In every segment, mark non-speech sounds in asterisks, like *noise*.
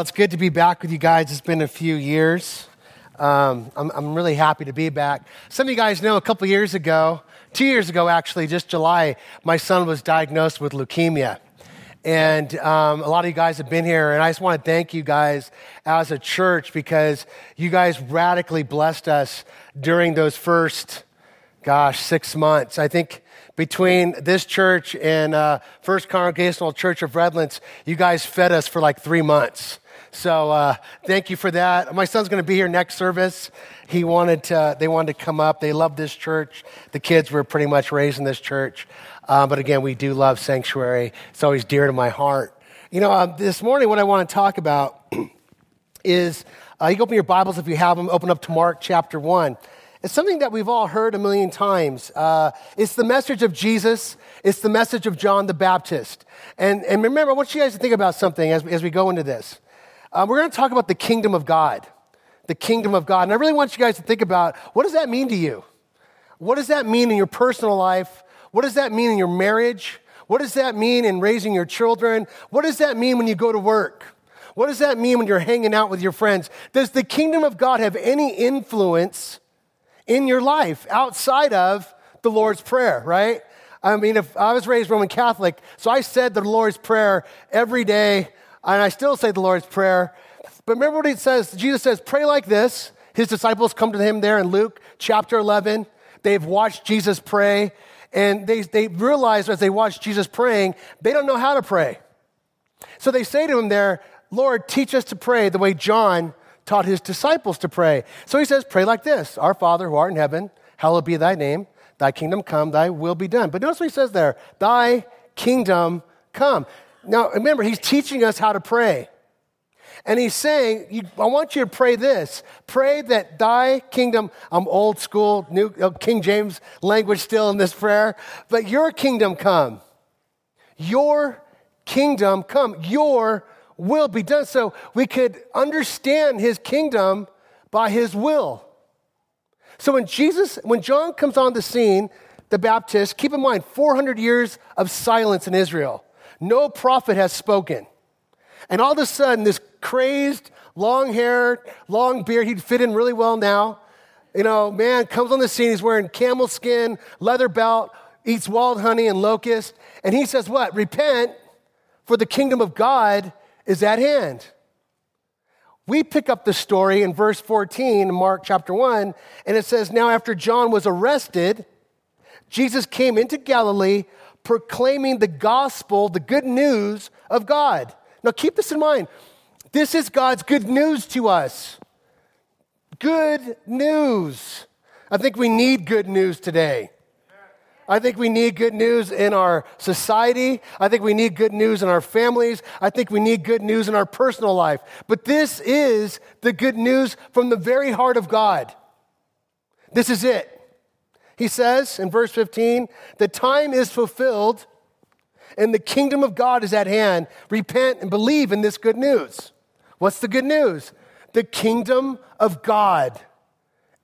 Well, it's good to be back with you guys. It's been a few years. Um, I'm, I'm, really happy to be back. Some of you guys know a couple years ago, two years ago actually, just July, my son was diagnosed with leukemia. And um, a lot of you guys have been here, and I just want to thank you guys as a church because you guys radically blessed us during those first, gosh, six months. I think between this church and uh, First Congregational Church of Redlands, you guys fed us for like three months. So uh, thank you for that. My son's going to be here next service. He wanted to, they wanted to come up. They love this church. The kids were pretty much raised in this church. Uh, but again, we do love Sanctuary. It's always dear to my heart. You know, uh, this morning, what I want to talk about *clears throat* is uh, you open your Bibles if you have them, open up to Mark chapter 1. It's something that we've all heard a million times. Uh, it's the message of Jesus. It's the message of John the Baptist. And, and remember, I want you guys to think about something as, as we go into this. Uh, we're going to talk about the kingdom of God. The kingdom of God. And I really want you guys to think about what does that mean to you? What does that mean in your personal life? What does that mean in your marriage? What does that mean in raising your children? What does that mean when you go to work? What does that mean when you're hanging out with your friends? Does the kingdom of God have any influence in your life outside of the Lord's Prayer, right? I mean, if I was raised Roman Catholic, so I said the Lord's Prayer every day, and I still say the Lord's Prayer. But remember what he says? Jesus says, pray like this. His disciples come to him there in Luke chapter 11. They've watched Jesus pray. And they, they realize as they watch Jesus praying, they don't know how to pray. So they say to him there, Lord, teach us to pray the way John taught his disciples to pray. So he says, Pray like this Our Father who art in heaven, hallowed be thy name, thy kingdom come, thy will be done. But notice what he says there Thy kingdom come. Now remember, he's teaching us how to pray. And he's saying, I want you to pray this. Pray that thy kingdom, I'm old school, new uh, King James language still in this prayer, but your kingdom come. Your kingdom come. Your will be done. So we could understand his kingdom by his will. So when Jesus, when John comes on the scene, the Baptist, keep in mind 400 years of silence in Israel. No prophet has spoken. And all of a sudden, this crazed, long hair, long beard, he'd fit in really well now. You know, man comes on the scene, he's wearing camel skin, leather belt, eats wild honey and locust. And he says, What? Repent, for the kingdom of God is at hand. We pick up the story in verse 14 Mark chapter 1, and it says, Now after John was arrested, Jesus came into Galilee proclaiming the gospel, the good news of God. Now, keep this in mind. This is God's good news to us. Good news. I think we need good news today. I think we need good news in our society. I think we need good news in our families. I think we need good news in our personal life. But this is the good news from the very heart of God. This is it. He says in verse 15, the time is fulfilled and the kingdom of God is at hand. Repent and believe in this good news. What's the good news? The kingdom of God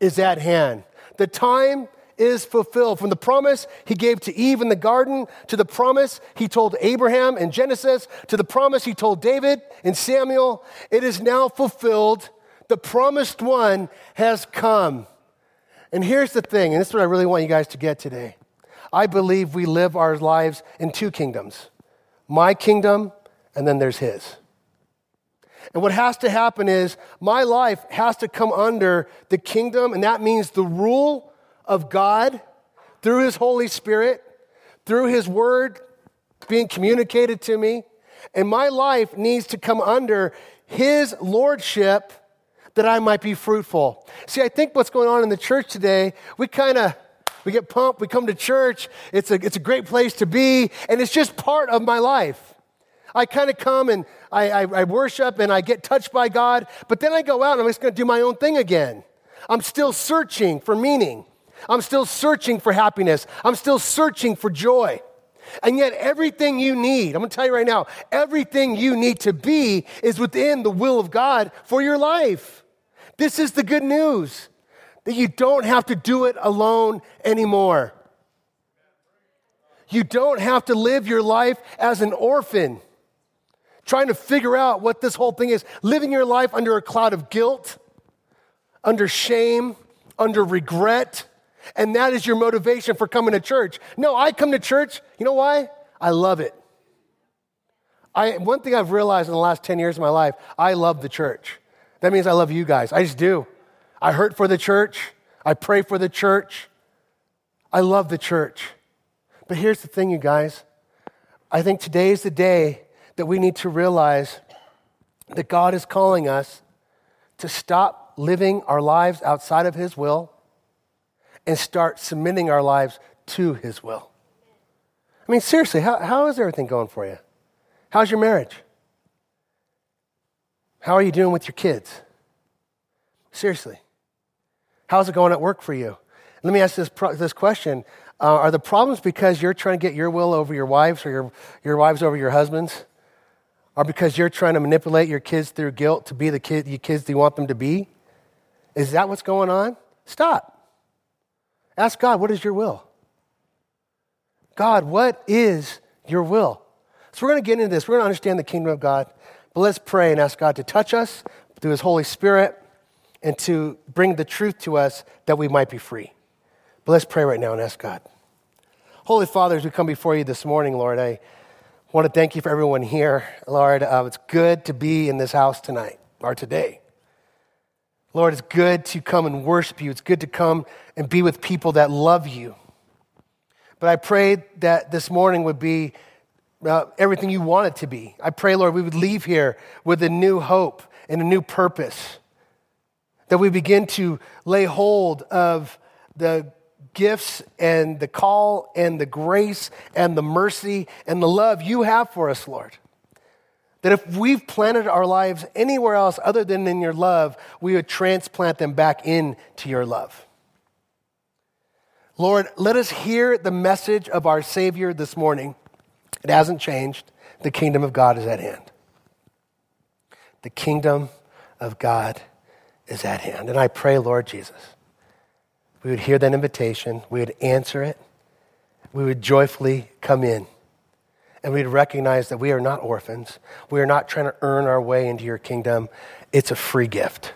is at hand. The time is fulfilled. From the promise he gave to Eve in the garden, to the promise he told Abraham in Genesis, to the promise he told David in Samuel, it is now fulfilled. The promised one has come. And here's the thing, and this is what I really want you guys to get today. I believe we live our lives in two kingdoms my kingdom, and then there's his. And what has to happen is my life has to come under the kingdom, and that means the rule of God through his Holy Spirit, through his word being communicated to me. And my life needs to come under his lordship that I might be fruitful. See, I think what's going on in the church today, we kind of we get pumped, we come to church, it's a, it's a great place to be, and it's just part of my life. I kind of come and I, I, I, worship and I get touched by God, but then I go out and I'm just going to do my own thing again. I'm still searching for meaning. I'm still searching for happiness. I'm still searching for joy. And yet, everything you need, I'm going to tell you right now, everything you need to be is within the will of God for your life. This is the good news that you don't have to do it alone anymore. You don't have to live your life as an orphan. trying to figure out what this whole thing is, living your life under a cloud of guilt, under shame, under regret, and that is your motivation for coming to church. No, I come to church, you know why? I love it. I, one thing I've realized in the last 10 years of my life, I love the church. That means I love you guys. I just do. I hurt for the church. I pray for the church. I love the church. But here's the thing, you guys. I think today is the day that we need to realize that God is calling us to stop living our lives outside of His will and start submitting our lives to His will. I mean, seriously, how, how is everything going for you? How's your marriage? How are you doing with your kids? Seriously. How's it going at work for you? Let me ask this, this question uh, Are the problems because you're trying to get your will over your wives or your, your wives over your husbands? Or because you're trying to manipulate your kids through guilt to be the kid, the kids you want them to be? Is that what's going on? Stop. Ask God, what is your will? God, what is your will? So we're going to get into this. We're going to understand the kingdom of God. But let's pray and ask God to touch us through his Holy Spirit and to bring the truth to us that we might be free. But let's pray right now and ask God. Holy Father, as we come before you this morning, Lord, I want to thank you for everyone here. Lord, uh, it's good to be in this house tonight or today. Lord, it's good to come and worship you. It's good to come and be with people that love you. But I pray that this morning would be uh, everything you want it to be. I pray, Lord, we would leave here with a new hope and a new purpose. That we begin to lay hold of the gifts and the call and the grace and the mercy and the love you have for us, Lord. That if we've planted our lives anywhere else other than in your love, we would transplant them back into your love. Lord, let us hear the message of our Savior this morning. It hasn't changed. The kingdom of God is at hand. The kingdom of God is at hand. And I pray, Lord Jesus, we would hear that invitation, we would answer it, we would joyfully come in and we'd recognize that we are not orphans. We are not trying to earn our way into your kingdom. It's a free gift.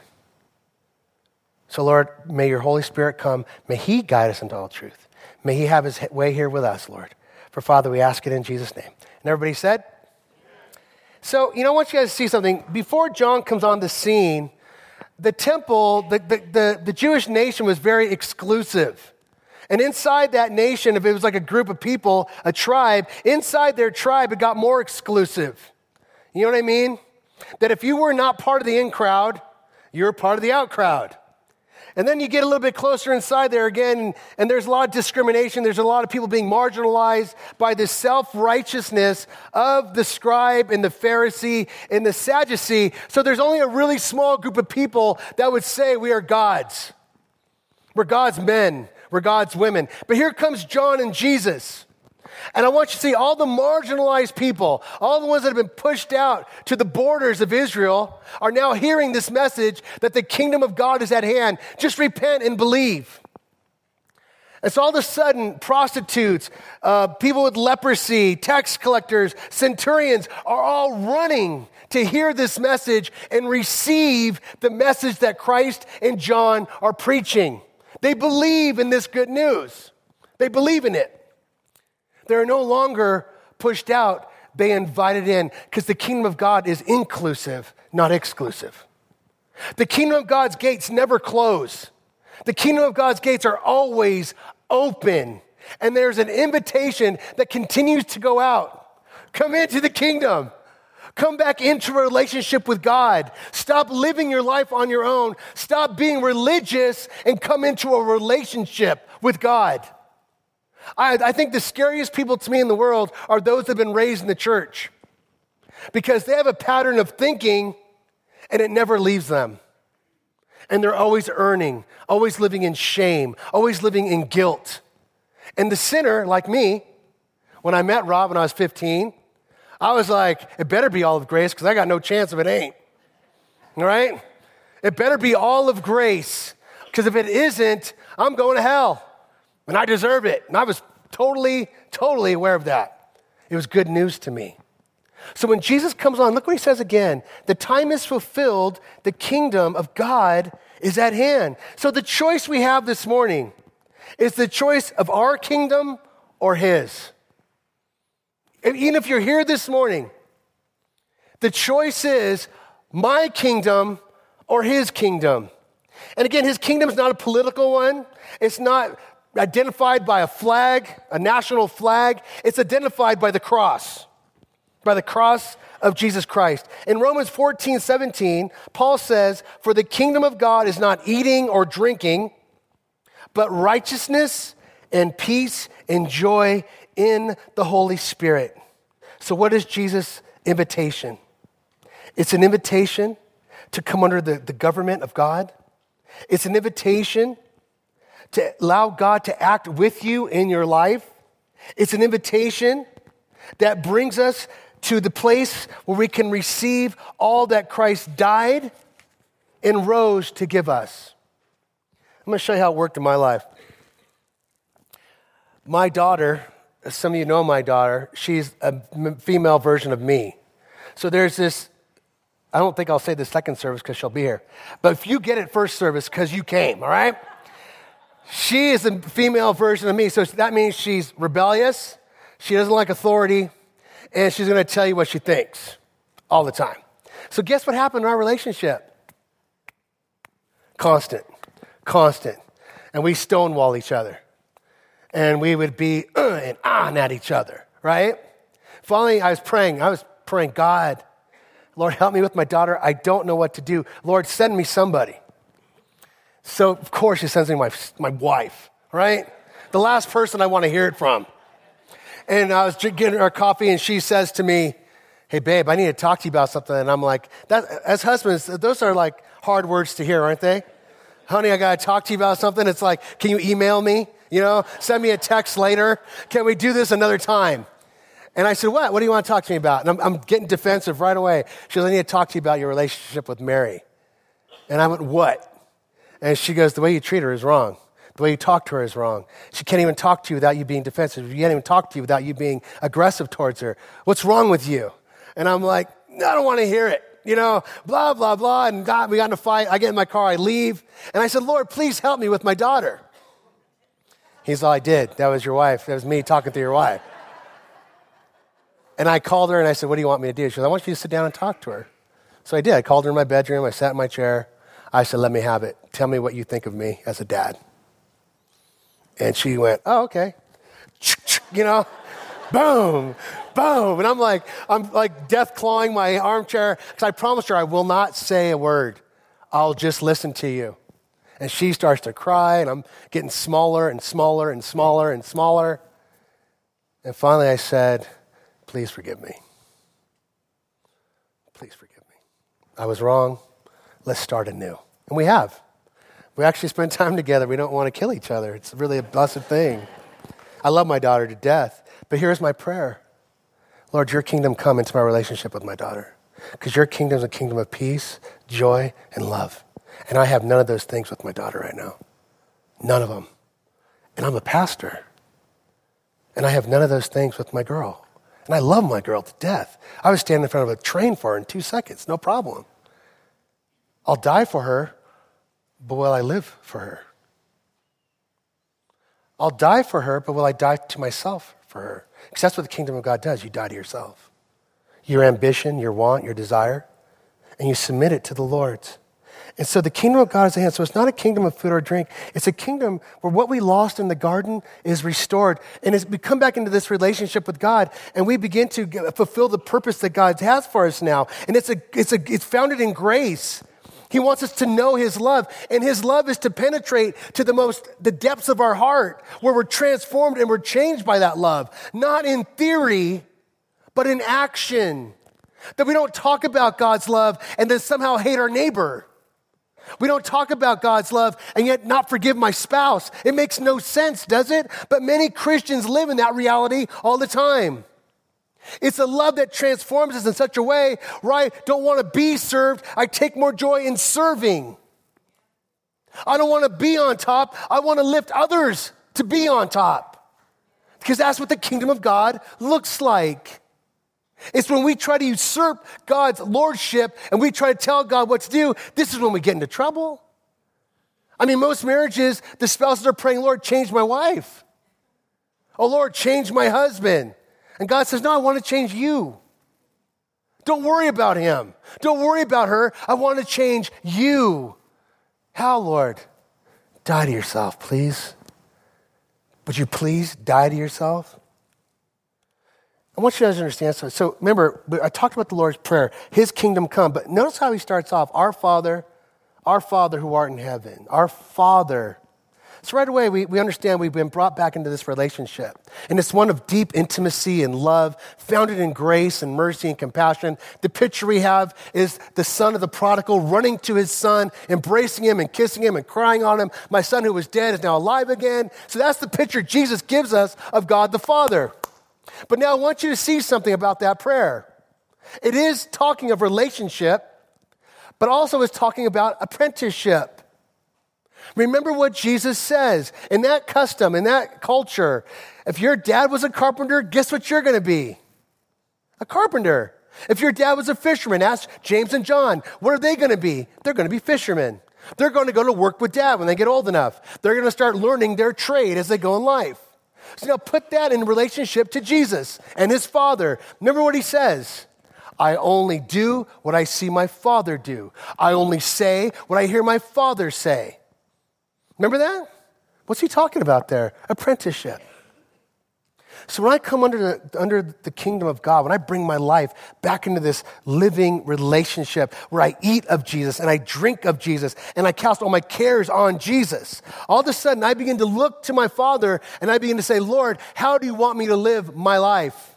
So, Lord, may your Holy Spirit come. May he guide us into all truth. May he have his way here with us, Lord. For Father, we ask it in Jesus' name. And everybody said? So, you know, I want you guys to see something. Before John comes on the scene, the temple, the, the, the, the Jewish nation was very exclusive. And inside that nation, if it was like a group of people, a tribe, inside their tribe, it got more exclusive. You know what I mean? That if you were not part of the in crowd, you're part of the out crowd. And then you get a little bit closer inside there again, and there's a lot of discrimination. There's a lot of people being marginalized by the self righteousness of the scribe and the Pharisee and the Sadducee. So there's only a really small group of people that would say we are God's. We're God's men. We're God's women. But here comes John and Jesus. And I want you to see all the marginalized people, all the ones that have been pushed out to the borders of Israel, are now hearing this message that the kingdom of God is at hand. Just repent and believe. And so all of a sudden, prostitutes, uh, people with leprosy, tax collectors, centurions are all running to hear this message and receive the message that Christ and John are preaching. They believe in this good news. They believe in it. They're no longer pushed out, they invited in because the kingdom of God is inclusive, not exclusive. The kingdom of God's gates never close. The kingdom of God's gates are always open. And there's an invitation that continues to go out. Come into the kingdom. Come back into a relationship with God. Stop living your life on your own. Stop being religious and come into a relationship with God. I, I, think the scariest people to me in the world are those that have been raised in the church because they have a pattern of thinking and it never leaves them. And they're always earning, always living in shame, always living in guilt. And the sinner, like me, when I met Rob when I was 15, I was like, it better be all of grace because I got no chance if it ain't. All right? It better be all of grace because if it isn't, I'm going to hell and I deserve it. And I was totally, totally aware of that. It was good news to me. So when Jesus comes on, look what he says again the time is fulfilled, the kingdom of God is at hand. So the choice we have this morning is the choice of our kingdom or his. And even if you're here this morning, the choice is my kingdom or his kingdom. And again, his kingdom is not a political one. It's not identified by a flag, a national flag. It's identified by the cross, by the cross of Jesus Christ. In Romans 14, 17, Paul says, For the kingdom of God is not eating or drinking, but righteousness and peace and joy in the Holy Spirit. So, what is Jesus' invitation? It's an invitation to come under the, the government of God. It's an invitation to allow God to act with you in your life. It's an invitation that brings us to the place where we can receive all that Christ died and rose to give us. I'm going to show you how it worked in my life. My daughter, some of you know my daughter, she's a female version of me. So there's this, I don't think I'll say the second service because she'll be here. But if you get it first service because you came, all right? She is the female version of me. So that means she's rebellious, she doesn't like authority, and she's going to tell you what she thinks all the time. So, guess what happened in our relationship? Constant, constant. And we stonewall each other. And we would be uh, *clears throat* and on at each other, right? Finally, I was praying. I was praying, God, Lord, help me with my daughter. I don't know what to do. Lord, send me somebody. So, of course, she sends me my, my wife, right? The last person I want to hear it from. And I was getting her coffee, and she says to me, Hey, babe, I need to talk to you about something. And I'm like, that, as husbands, those are like hard words to hear, aren't they? Honey, I got to talk to you about something. It's like, can you email me? You know, send me a text later. Can we do this another time? And I said, What? What do you want to talk to me about? And I'm, I'm getting defensive right away. She goes, I need to talk to you about your relationship with Mary. And I went, What? And she goes, The way you treat her is wrong. The way you talk to her is wrong. She can't even talk to you without you being defensive. She can't even talk to you without you being aggressive towards her. What's wrong with you? And I'm like, I don't want to hear it. You know, blah, blah, blah. And God, we got in a fight. I get in my car, I leave. And I said, Lord, please help me with my daughter. He's all, I did. That was your wife. That was me talking to your wife. And I called her and I said, What do you want me to do? She said, I want you to sit down and talk to her. So I did. I called her in my bedroom. I sat in my chair. I said, Let me have it. Tell me what you think of me as a dad. And she went, Oh, okay. *laughs* You know, boom, boom. And I'm like, I'm like death clawing my armchair because I promised her I will not say a word. I'll just listen to you. And she starts to cry, and I'm getting smaller and smaller and smaller and smaller. And finally I said, Please forgive me. Please forgive me. I was wrong let's start anew. And we have. We actually spend time together. We don't want to kill each other. It's really a blessed thing. I love my daughter to death. But here's my prayer Lord, your kingdom come into my relationship with my daughter. Because your kingdom is a kingdom of peace, joy, and love. And I have none of those things with my daughter right now. None of them. And I'm a pastor. And I have none of those things with my girl. And I love my girl to death. I was standing in front of a train for her in two seconds, no problem. I'll die for her, but will I live for her? I'll die for her, but will I die to myself for her? Because that's what the kingdom of God does. You die to yourself, your ambition, your want, your desire, and you submit it to the Lord's. And so the kingdom of God is at hand. So it's not a kingdom of food or drink. It's a kingdom where what we lost in the garden is restored. And as we come back into this relationship with God and we begin to fulfill the purpose that God has for us now. And it's, a, it's, a, it's founded in grace. He wants us to know His love, and His love is to penetrate to the most, the depths of our heart, where we're transformed and we're changed by that love. Not in theory, but in action. That we don't talk about God's love and then somehow hate our neighbor. We don't talk about God's love and yet not forgive my spouse. It makes no sense, does it? But many Christians live in that reality all the time. It's a love that transforms us in such a way where I don't want to be served. I take more joy in serving. I don't want to be on top. I want to lift others to be on top. Because that's what the kingdom of God looks like. It's when we try to usurp God's lordship and we try to tell God what to do, this is when we get into trouble. I mean, most marriages, the spouses are praying, Lord, change my wife. Oh, Lord, change my husband. And God says, No, I want to change you. Don't worry about him. Don't worry about her. I want to change you. How, Lord? Die to yourself, please. Would you please die to yourself? I want you guys to understand. So remember, I talked about the Lord's Prayer, His kingdom come, but notice how He starts off Our Father, our Father who art in heaven, our Father. So right away, we, we understand we've been brought back into this relationship. And it's one of deep intimacy and love, founded in grace and mercy and compassion. The picture we have is the son of the prodigal running to his son, embracing him and kissing him and crying on him. My son who was dead is now alive again. So that's the picture Jesus gives us of God the Father. But now I want you to see something about that prayer. It is talking of relationship, but also is talking about apprenticeship. Remember what Jesus says. In that custom, in that culture, if your dad was a carpenter, guess what you're going to be? A carpenter. If your dad was a fisherman, ask James and John, what are they going to be? They're going to be fishermen. They're going to go to work with dad when they get old enough. They're going to start learning their trade as they go in life. So now put that in relationship to Jesus and his Father. Remember what he says. I only do what I see my Father do. I only say what I hear my Father say. Remember that? What's he talking about there? Apprenticeship. So when I come under the, under the kingdom of God, when I bring my life back into this living relationship where I eat of Jesus and I drink of Jesus and I cast all my cares on Jesus, all of a sudden I begin to look to my Father and I begin to say, Lord, how do you want me to live my life?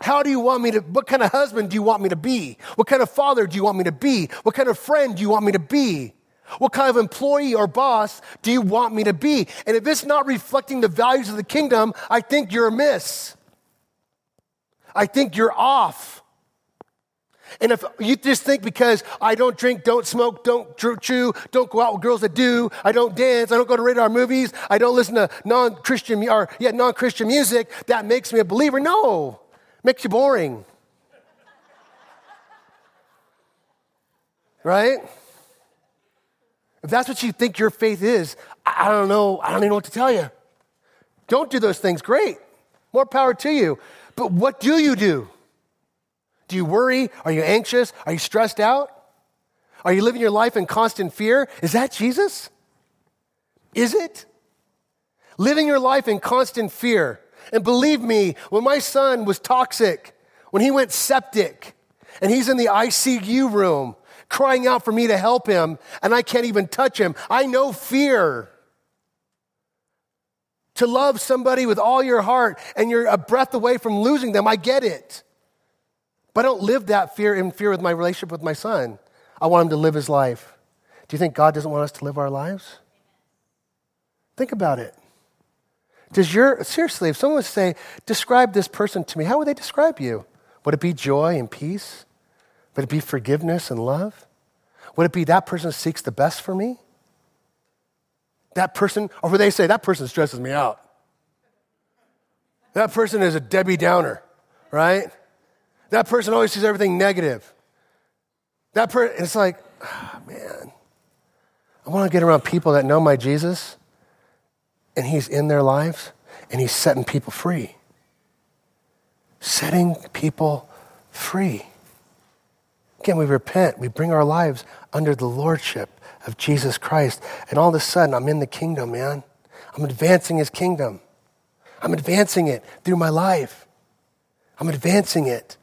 How do you want me to, what kind of husband do you want me to be? What kind of father do you want me to be? What kind of friend do you want me to be? What kind of employee or boss do you want me to be? And if it's not reflecting the values of the kingdom, I think you're amiss. I think you're off. And if you just think because I don't drink, don't smoke, don't chew, don't go out with girls that do, I don't dance, I don't go to radar movies, I don't listen to non-Christian or yeah, non-Christian music, that makes me a believer. No, makes you boring. Right? If that's what you think your faith is, I don't know. I don't even know what to tell you. Don't do those things. Great. More power to you. But what do you do? Do you worry? Are you anxious? Are you stressed out? Are you living your life in constant fear? Is that Jesus? Is it? Living your life in constant fear. And believe me, when my son was toxic, when he went septic, and he's in the ICU room, crying out for me to help him, and I can't even touch him. I know fear. To love somebody with all your heart and you're a breath away from losing them, I get it. But I don't live that fear in fear with my relationship with my son. I want him to live his life. Do you think God doesn't want us to live our lives? Think about it. Does your, seriously, if someone would say, describe this person to me, how would they describe you? Would it be joy and peace? Would it be forgiveness and love? Would it be that person seeks the best for me? That person, or would they say, that person stresses me out? That person is a Debbie Downer, right? That person always sees everything negative. That person, it's like, oh, man, I want to get around people that know my Jesus and he's in their lives and he's setting people free. Setting people free. Again, we repent. We bring our lives under the lordship of Jesus Christ. And all of a sudden, I'm in the kingdom, man. I'm advancing his kingdom. I'm advancing it through my life. I'm advancing it.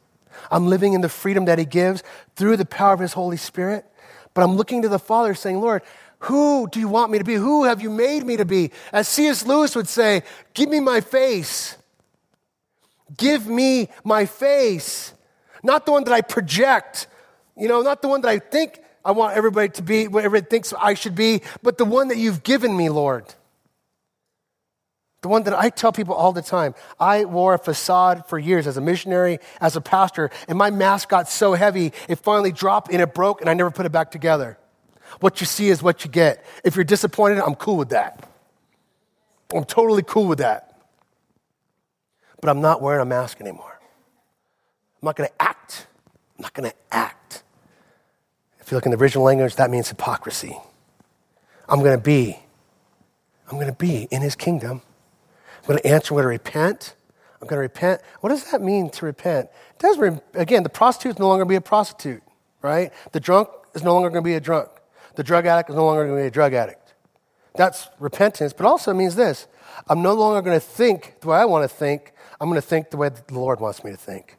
I'm living in the freedom that he gives through the power of his Holy Spirit. But I'm looking to the Father saying, Lord, who do you want me to be? Who have you made me to be? As C.S. Lewis would say, give me my face. Give me my face. Not the one that I project, you know, not the one that I think I want everybody to be, what everybody thinks I should be, but the one that you've given me, Lord. The one that I tell people all the time. I wore a facade for years as a missionary, as a pastor, and my mask got so heavy, it finally dropped and it broke, and I never put it back together. What you see is what you get. If you're disappointed, I'm cool with that. I'm totally cool with that. But I'm not wearing a mask anymore. I'm not going to act. I'm not going to act. If you look in the original language, that means hypocrisy. I'm going to be. I'm going to be in his kingdom. I'm going to answer, I'm going to repent. I'm going to repent. What does that mean to repent? It does, again, the prostitute is no longer going to be a prostitute, right? The drunk is no longer going to be a drunk. The drug addict is no longer going to be a drug addict. That's repentance, but also it means this I'm no longer going to think the way I want to think. I'm going to think the way the Lord wants me to think.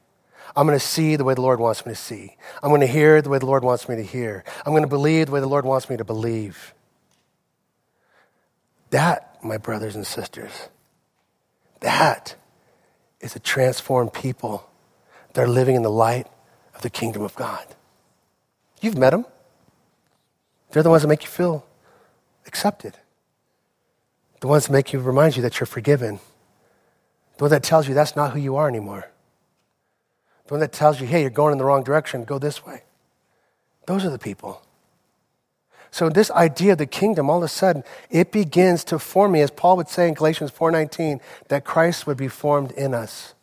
I'm going to see the way the Lord wants me to see. I'm going to hear the way the Lord wants me to hear. I'm going to believe the way the Lord wants me to believe. That, my brothers and sisters, that is a transformed people. They're living in the light of the kingdom of God. You've met them. They're the ones that make you feel accepted. The ones that make you remind you that you're forgiven. The one that tells you that's not who you are anymore. The one that tells you, hey, you're going in the wrong direction, go this way. Those are the people. So this idea of the kingdom, all of a sudden, it begins to form me, as Paul would say in Galatians 4.19, that Christ would be formed in us.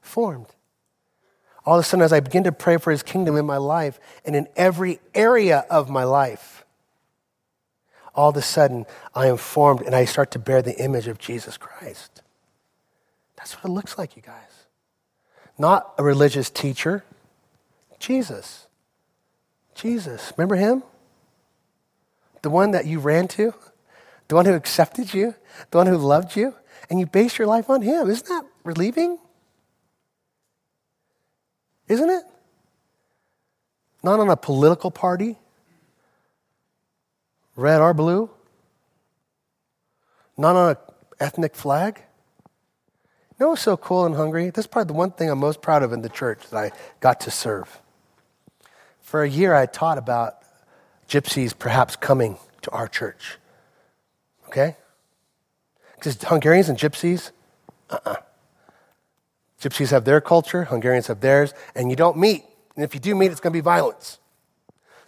Formed. All of a sudden, as I begin to pray for his kingdom in my life and in every area of my life, all of a sudden I am formed and I start to bear the image of Jesus Christ. That's what it looks like, you guys. Not a religious teacher, Jesus. Jesus. Remember him? the one that you ran to, the one who accepted you, the one who loved you, and you base your life on him. Isn't that relieving? Isn't it? Not on a political party, red or blue, not on an ethnic flag. You know what's so cool and Hungary? This is probably the one thing I'm most proud of in the church that I got to serve. For a year, I taught about gypsies perhaps coming to our church. Okay? Because Hungarians and gypsies, uh uh-uh. uh Gypsies have their culture, Hungarians have theirs, and you don't meet. And if you do meet, it's going to be violence.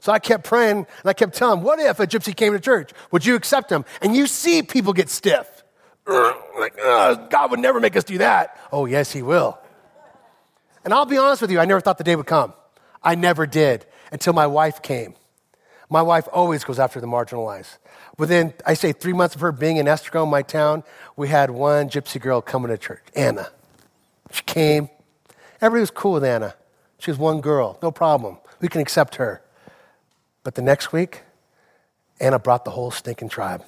So I kept praying and I kept telling, what if a gypsy came to church? Would you accept him? And you see people get stiff. Like, God would never make us do that. Oh, yes, he will. And I'll be honest with you, I never thought the day would come. I never did until my wife came. My wife always goes after the marginalized. Within, I say, three months of her being in Esztergom, my town, we had one gypsy girl coming to church, Anna. She came. Everybody was cool with Anna. She was one girl, no problem. We can accept her. But the next week, Anna brought the whole stinking tribe.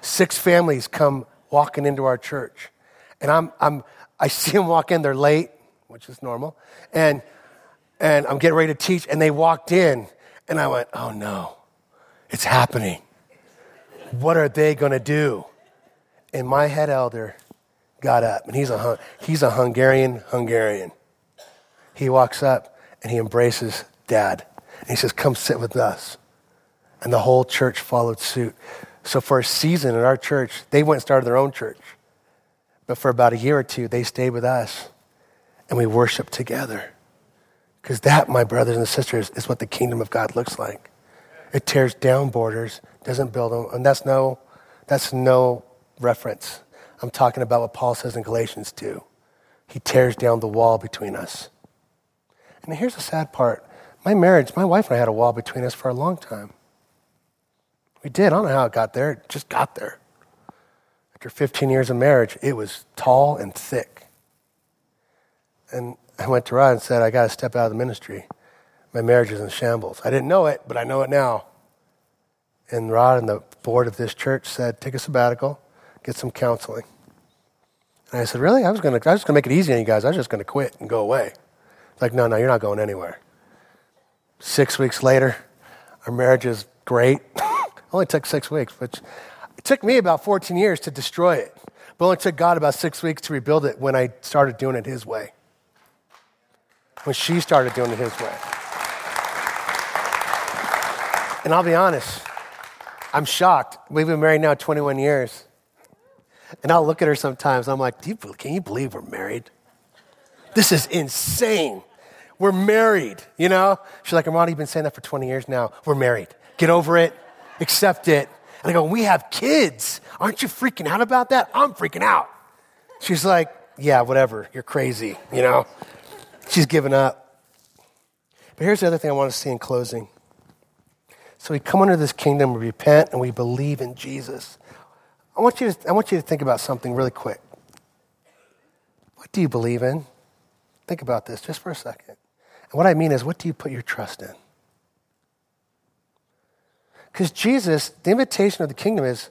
Six families come walking into our church. And I'm, I'm, I see them walk in, they're late, which is normal. And, and I'm getting ready to teach, and they walked in, and I went, oh no, it's happening. What are they going to do? And my head elder got up, and he's a, he's a Hungarian Hungarian. He walks up and he embraces dad. And he says, Come sit with us. And the whole church followed suit. So for a season in our church, they went and started their own church. But for about a year or two, they stayed with us and we worshiped together. Because that, my brothers and sisters, is what the kingdom of God looks like. It tears down borders, doesn't build them. And that's no, that's no reference. I'm talking about what Paul says in Galatians 2. He tears down the wall between us. And here's the sad part. My marriage, my wife and I had a wall between us for a long time. We did. I don't know how it got there. It just got there. After 15 years of marriage, it was tall and thick. And I went to Rod and said, I got to step out of the ministry. My marriage is in shambles. I didn't know it, but I know it now. And Rod and the board of this church said, take a sabbatical, get some counseling. And I said, really? I was going to, I was going to make it easy on you guys. I was just going to quit and go away. Like, no, no, you're not going anywhere. Six weeks later, our marriage is great. *laughs* only took six weeks, which it took me about 14 years to destroy it. But only took God about six weeks to rebuild it when I started doing it His way when she started doing it his way. And I'll be honest, I'm shocked. We've been married now 21 years. And I'll look at her sometimes. I'm like, you, can you believe we're married? This is insane. We're married, you know? She's like, Armando, you've been saying that for 20 years now. We're married. Get over it. Accept it. And I go, we have kids. Aren't you freaking out about that? I'm freaking out. She's like, yeah, whatever, you're crazy, you know? She's given up. But here's the other thing I want to see in closing. So we come under this kingdom, we repent, and we believe in Jesus. I want you to, I want you to think about something really quick. What do you believe in? Think about this just for a second. And what I mean is, what do you put your trust in? Because Jesus, the invitation of the kingdom is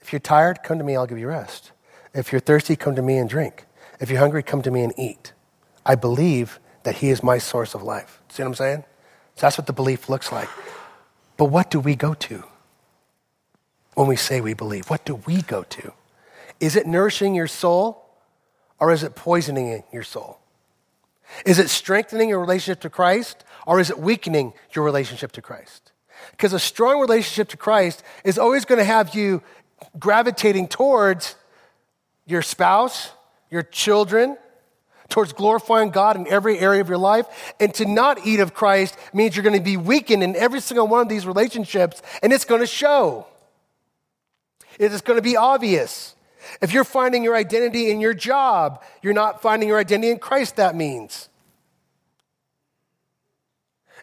if you're tired, come to me, I'll give you rest. If you're thirsty, come to me and drink. If you're hungry, come to me and eat. I believe that He is my source of life. See what I'm saying? So that's what the belief looks like. But what do we go to when we say we believe? What do we go to? Is it nourishing your soul or is it poisoning your soul? Is it strengthening your relationship to Christ or is it weakening your relationship to Christ? Because a strong relationship to Christ is always going to have you gravitating towards your spouse, your children, towards glorifying God in every area of your life. And to not eat of Christ means you're going to be weakened in every single one of these relationships, and it's going to show. It is going to be obvious. If you're finding your identity in your job, you're not finding your identity in Christ, that means.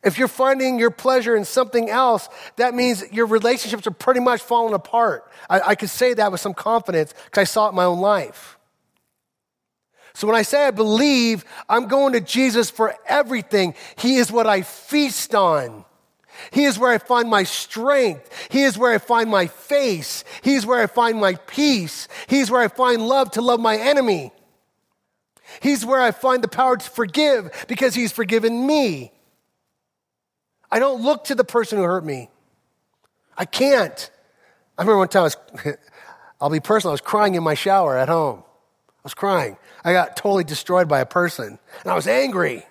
If you're finding your pleasure in something else, that means your relationships are pretty much falling apart. I, I could say that with some confidence because I saw it in my own life. So when I say I believe, I'm going to Jesus for everything. He is what I feast on. He is where I find my strength. He is where I find my face. He is where I find my peace. He's where I find love to love my enemy. He's where I find the power to forgive because he's forgiven me. I don't look to the person who hurt me. I can't. I remember one time I was, *laughs* I'll be personal, I was crying in my shower at home. I was crying. I got totally destroyed by a person, and I was angry.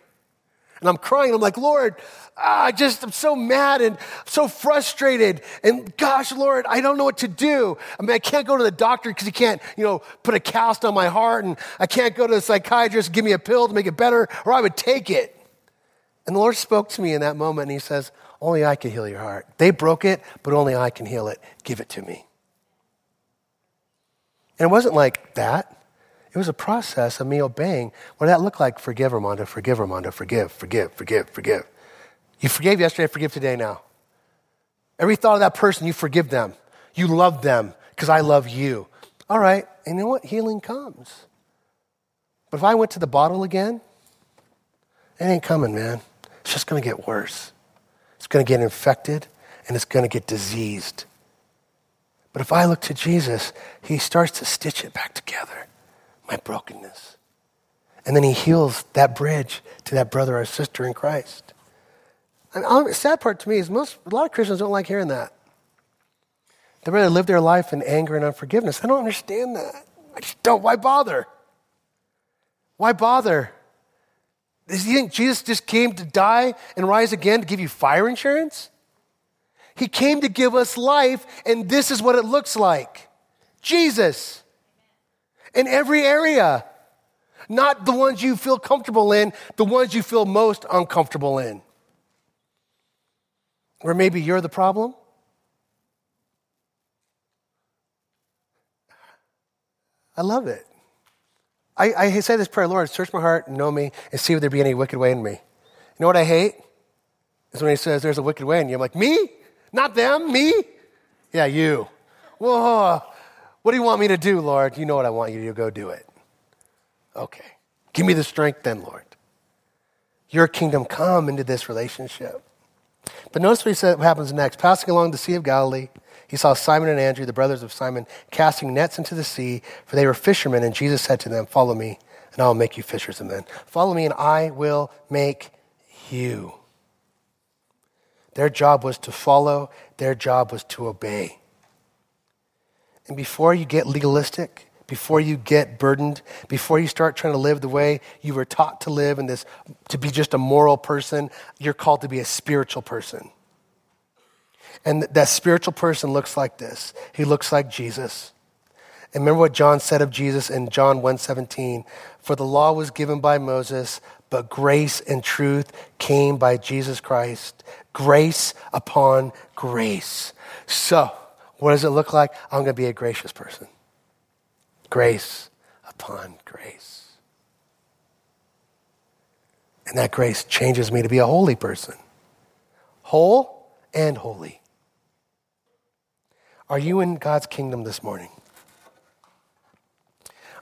And I'm crying. I'm like, Lord, ah, I just, I'm so mad and so frustrated. And gosh, Lord, I don't know what to do. I mean, I can't go to the doctor because he can't, you know, put a cast on my heart. And I can't go to the psychiatrist, give me a pill to make it better, or I would take it. And the Lord spoke to me in that moment and He says, Only I can heal your heart. They broke it, but only I can heal it. Give it to me. And it wasn't like that. It was a process of me obeying. What did that look like? Forgive, Armando, forgive, Armando, forgive, forgive, forgive, forgive. You forgave yesterday, forgive today now. Every thought of that person, you forgive them. You love them because I love you. All right, and you know what? Healing comes. But if I went to the bottle again, it ain't coming, man. It's just going to get worse. It's going to get infected and it's going to get diseased. But if I look to Jesus, he starts to stitch it back together, my brokenness. And then he heals that bridge to that brother or sister in Christ. And the sad part to me is most, a lot of Christians don't like hearing that. They'd rather live their life in anger and unforgiveness. I don't understand that. I just don't. Why bother? Why bother? Do you think Jesus just came to die and rise again to give you fire insurance? He came to give us life, and this is what it looks like Jesus. In every area. Not the ones you feel comfortable in, the ones you feel most uncomfortable in. Or maybe you're the problem. I love it. I, I say this prayer, Lord, search my heart and know me and see if there be any wicked way in me. You know what I hate? Is when he says there's a wicked way in you. I'm like, me? Not them? Me? Yeah, you. Whoa. What do you want me to do, Lord? You know what I want you to go do it. Okay. Give me the strength then, Lord. Your kingdom come into this relationship. But notice what he said what happens next. Passing along the Sea of Galilee, he saw Simon and Andrew, the brothers of Simon, casting nets into the sea, for they were fishermen. And Jesus said to them, Follow me, and I will make you fishers of men. Follow me, and I will make you. Their job was to follow, their job was to obey. And before you get legalistic, before you get burdened, before you start trying to live the way you were taught to live and this to be just a moral person, you're called to be a spiritual person. And that spiritual person looks like this. He looks like Jesus. And remember what John said of Jesus in John 1:17, for the law was given by Moses, but grace and truth came by Jesus Christ. Grace upon grace. So, what does it look like? I'm going to be a gracious person. Grace upon grace. And that grace changes me to be a holy person. Whole and holy. Are you in God's kingdom this morning?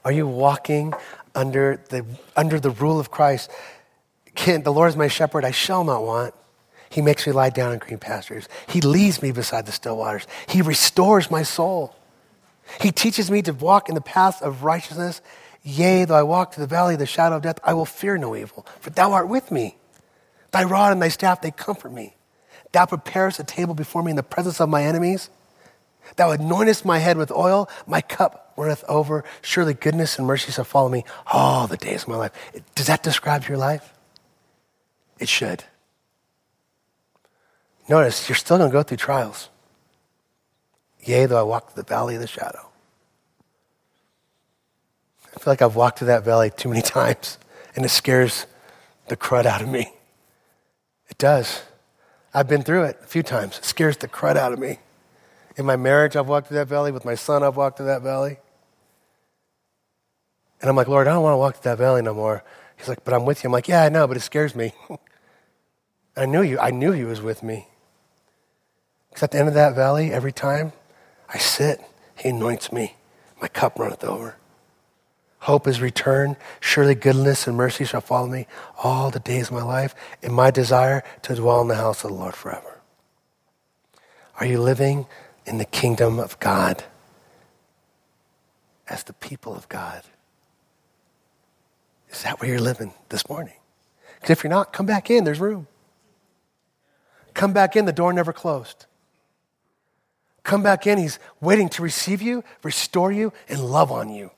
Are you walking under the, under the rule of Christ? Can, the Lord is my shepherd, I shall not want. He makes me lie down in green pastures. He leads me beside the still waters. He restores my soul. He teaches me to walk in the path of righteousness. Yea, though I walk through the valley of the shadow of death, I will fear no evil, for thou art with me. Thy rod and thy staff, they comfort me. Thou preparest a table before me in the presence of my enemies. Thou anointest my head with oil, my cup runneth over. Surely goodness and mercy shall follow me all the days of my life. Does that describe your life? It should. Notice, you're still going to go through trials. Yea, though I walk through the valley of the shadow. I feel like I've walked through that valley too many *laughs* times, and it scares the crud out of me. It does. I've been through it a few times. It scares the crud out of me. In my marriage, I've walked through that valley. With my son, I've walked through that valley. And I'm like, Lord, I don't want to walk through that valley no more. He's like, but I'm with you. I'm like, yeah, I know, but it scares me. *laughs* I knew you. I knew he was with me. Because at the end of that valley, every time I sit, he anoints me. My cup runneth over. Hope is returned. Surely goodness and mercy shall follow me all the days of my life, and my desire to dwell in the house of the Lord forever. Are you living in the kingdom of God as the people of God? Is that where you're living this morning? Because if you're not, come back in. There's room. Come back in. The door never closed. Come back in. He's waiting to receive you, restore you, and love on you.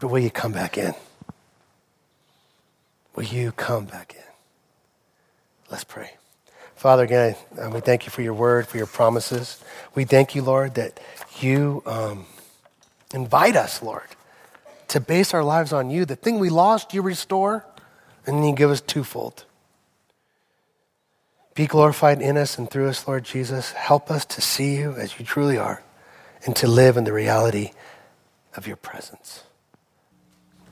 But will you come back in? Will you come back in? Let's pray. Father, again, uh, we thank you for your word, for your promises. We thank you, Lord, that you um, invite us, Lord, to base our lives on you. The thing we lost, you restore, and then you give us twofold. Be glorified in us and through us, Lord Jesus. Help us to see you as you truly are and to live in the reality of your presence.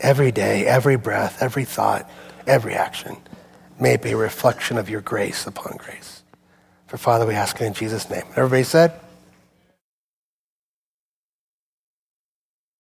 Every day, every breath, every thought, every action may it be a reflection of your grace upon grace. For Father, we ask it in Jesus' name. Everybody said,